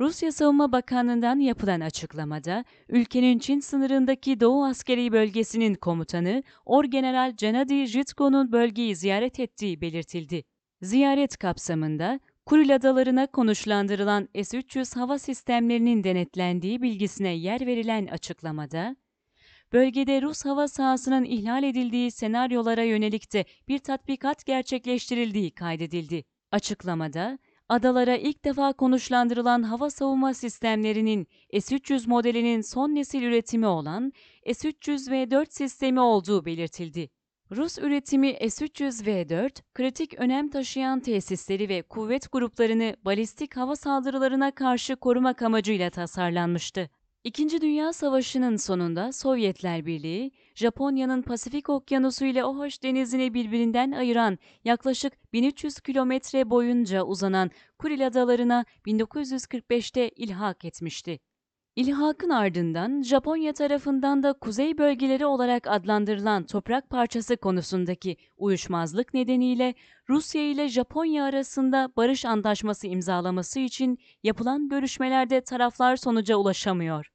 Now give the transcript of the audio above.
Rusya Savunma Bakanlığı'ndan yapılan açıklamada, ülkenin Çin sınırındaki Doğu Askeri Bölgesi'nin komutanı Orgeneral Gennady Zhitko'nun bölgeyi ziyaret ettiği belirtildi. Ziyaret kapsamında Kuril Adalarına konuşlandırılan S-300 hava sistemlerinin denetlendiği bilgisine yer verilen açıklamada, bölgede Rus hava sahasının ihlal edildiği senaryolara yönelik de bir tatbikat gerçekleştirildiği kaydedildi. Açıklamada, adalara ilk defa konuşlandırılan hava savunma sistemlerinin S-300 modelinin son nesil üretimi olan S-300V4 sistemi olduğu belirtildi. Rus üretimi S-300V4, kritik önem taşıyan tesisleri ve kuvvet gruplarını balistik hava saldırılarına karşı korumak amacıyla tasarlanmıştı. İkinci Dünya Savaşı'nın sonunda Sovyetler Birliği, Japonya'nın Pasifik Okyanusu ile Ohoş Denizi'ni birbirinden ayıran yaklaşık 1300 kilometre boyunca uzanan Kuril Adalarına 1945'te ilhak etmişti. İlhakın ardından Japonya tarafından da kuzey bölgeleri olarak adlandırılan toprak parçası konusundaki uyuşmazlık nedeniyle Rusya ile Japonya arasında barış antlaşması imzalaması için yapılan görüşmelerde taraflar sonuca ulaşamıyor.